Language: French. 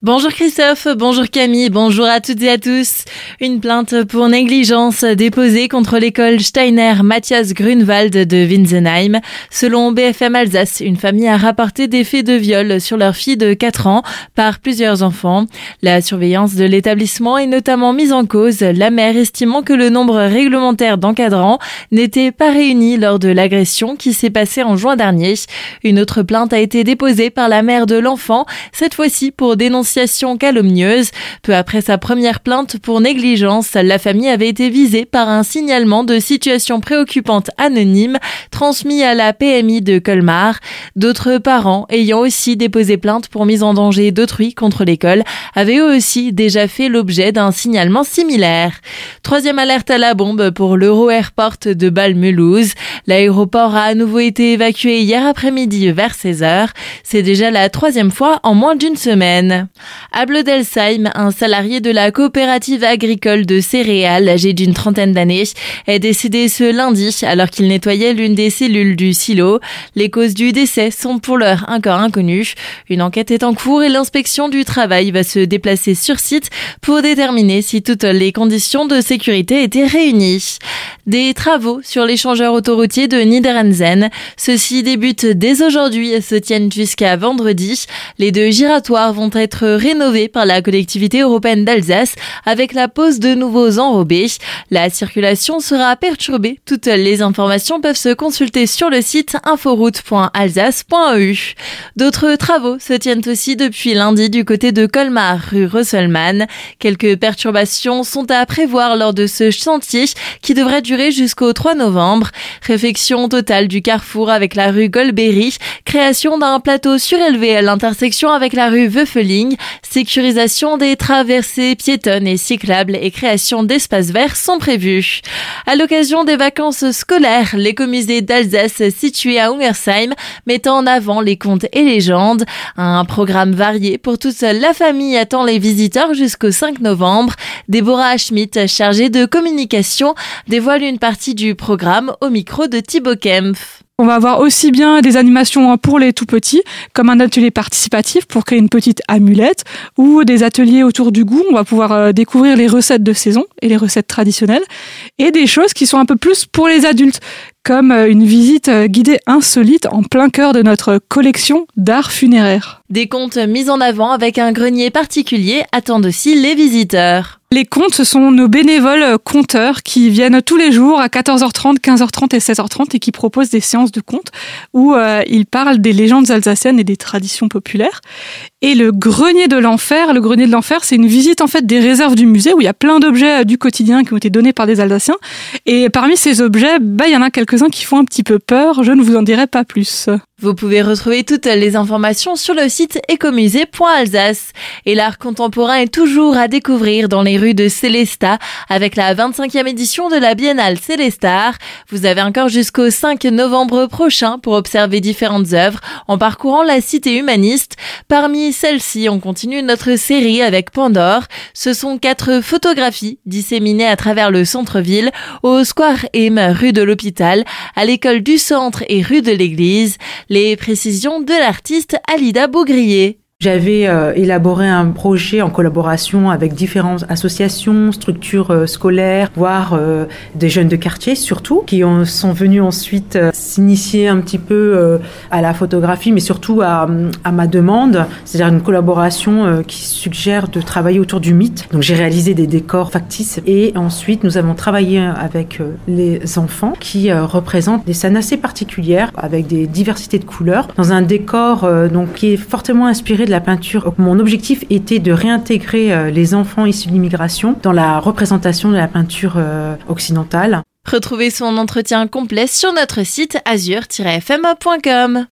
Bonjour Christophe, bonjour Camille, bonjour à toutes et à tous. Une plainte pour négligence déposée contre l'école Steiner Matthias Grunwald de Winsenheim. Selon BFM Alsace, une famille a rapporté des faits de viol sur leur fille de 4 ans par plusieurs enfants. La surveillance de l'établissement est notamment mise en cause, la mère estimant que le nombre réglementaire d'encadrants n'était pas réuni lors de l'agression qui s'est passée en juin dernier. Une autre plainte a été déposée par la mère de l'enfant, cette fois-ci pour dénoncer calomnieuse. Peu après sa première plainte pour négligence, la famille avait été visée par un signalement de situation préoccupante anonyme transmis à la PMI de Colmar. D'autres parents ayant aussi déposé plainte pour mise en danger d'autrui contre l'école avaient eux aussi déjà fait l'objet d'un signalement similaire. Troisième alerte à la bombe pour l'Euro Airport de Bâle-Mulhouse. L'aéroport a à nouveau été évacué hier après-midi vers 16h. C'est déjà la troisième fois en moins d'une semaine. À Blodelsheim, un salarié de la coopérative agricole de céréales, âgé d'une trentaine d'années, est décédé ce lundi alors qu'il nettoyait l'une des cellules du silo. Les causes du décès sont pour l'heure encore inconnues. Une enquête est en cours et l'inspection du travail va se déplacer sur site pour déterminer si toutes les conditions de sécurité étaient réunies. Des travaux sur l'échangeur autoroutier de Niederanzen. Ceux-ci débutent dès aujourd'hui et se tiennent jusqu'à vendredi. Les deux giratoires vont être rénové par la collectivité européenne d'Alsace avec la pose de nouveaux enrobés. La circulation sera perturbée. Toutes les informations peuvent se consulter sur le site inforoute.alsace.eu. D'autres travaux se tiennent aussi depuis lundi du côté de Colmar, rue Rosselman. Quelques perturbations sont à prévoir lors de ce chantier qui devrait durer jusqu'au 3 novembre. Réfection totale du carrefour avec la rue Golbery, création d'un plateau surélevé à l'intersection avec la rue Wöffeling, sécurisation des traversées piétonnes et cyclables et création d'espaces verts sont prévus. À l'occasion des vacances scolaires, l'écomusée d'Alsace situé à Ungersheim met en avant les contes et légendes. Un programme varié pour toute la famille attend les visiteurs jusqu'au 5 novembre. Déborah Schmidt, chargée de communication, dévoile une partie du programme au micro de Thibaut Kempf. On va avoir aussi bien des animations pour les tout petits, comme un atelier participatif pour créer une petite amulette, ou des ateliers autour du goût. On va pouvoir euh, découvrir les recettes de saison et les recettes traditionnelles, et des choses qui sont un peu plus pour les adultes, comme euh, une visite euh, guidée insolite en plein cœur de notre collection d'art funéraire. Des contes mis en avant avec un grenier particulier attendent aussi les visiteurs. Les contes, ce sont nos bénévoles conteurs qui viennent tous les jours à 14h30, 15h30 et 16h30 et qui proposent des séances de contes où euh, ils parlent des légendes alsaciennes et des traditions populaires. Et le grenier de l'enfer, le grenier de l'enfer, c'est une visite en fait des réserves du musée où il y a plein d'objets euh, du quotidien qui ont été donnés par des Alsaciens. Et parmi ces objets, bah, il y en a quelques-uns qui font un petit peu peur. Je ne vous en dirai pas plus. Vous pouvez retrouver toutes les informations sur le site écomusée.alsace. Et l'art contemporain est toujours à découvrir dans les rues de Célestat avec la 25e édition de la Biennale Célestar. Vous avez encore jusqu'au 5 novembre prochain pour observer différentes œuvres en parcourant la cité humaniste. Parmi celles-ci, on continue notre série avec Pandore. Ce sont quatre photographies disséminées à travers le centre-ville, au Square M, rue de l'Hôpital, à l'école du centre et rue de l'église. Les précisions de l'artiste Alida Beaugrier. J'avais euh, élaboré un projet en collaboration avec différentes associations, structures euh, scolaires, voire euh, des jeunes de quartier surtout, qui ont, sont venus ensuite s'initier un petit peu à la photographie, mais surtout à, à ma demande, c'est-à-dire une collaboration qui suggère de travailler autour du mythe. Donc j'ai réalisé des décors factices et ensuite nous avons travaillé avec les enfants qui représentent des scènes assez particulières avec des diversités de couleurs dans un décor donc qui est fortement inspiré la peinture. Mon objectif était de réintégrer euh, les enfants issus de l'immigration dans la représentation de la peinture euh, occidentale. Retrouvez son entretien complet sur notre site azur-fm.com.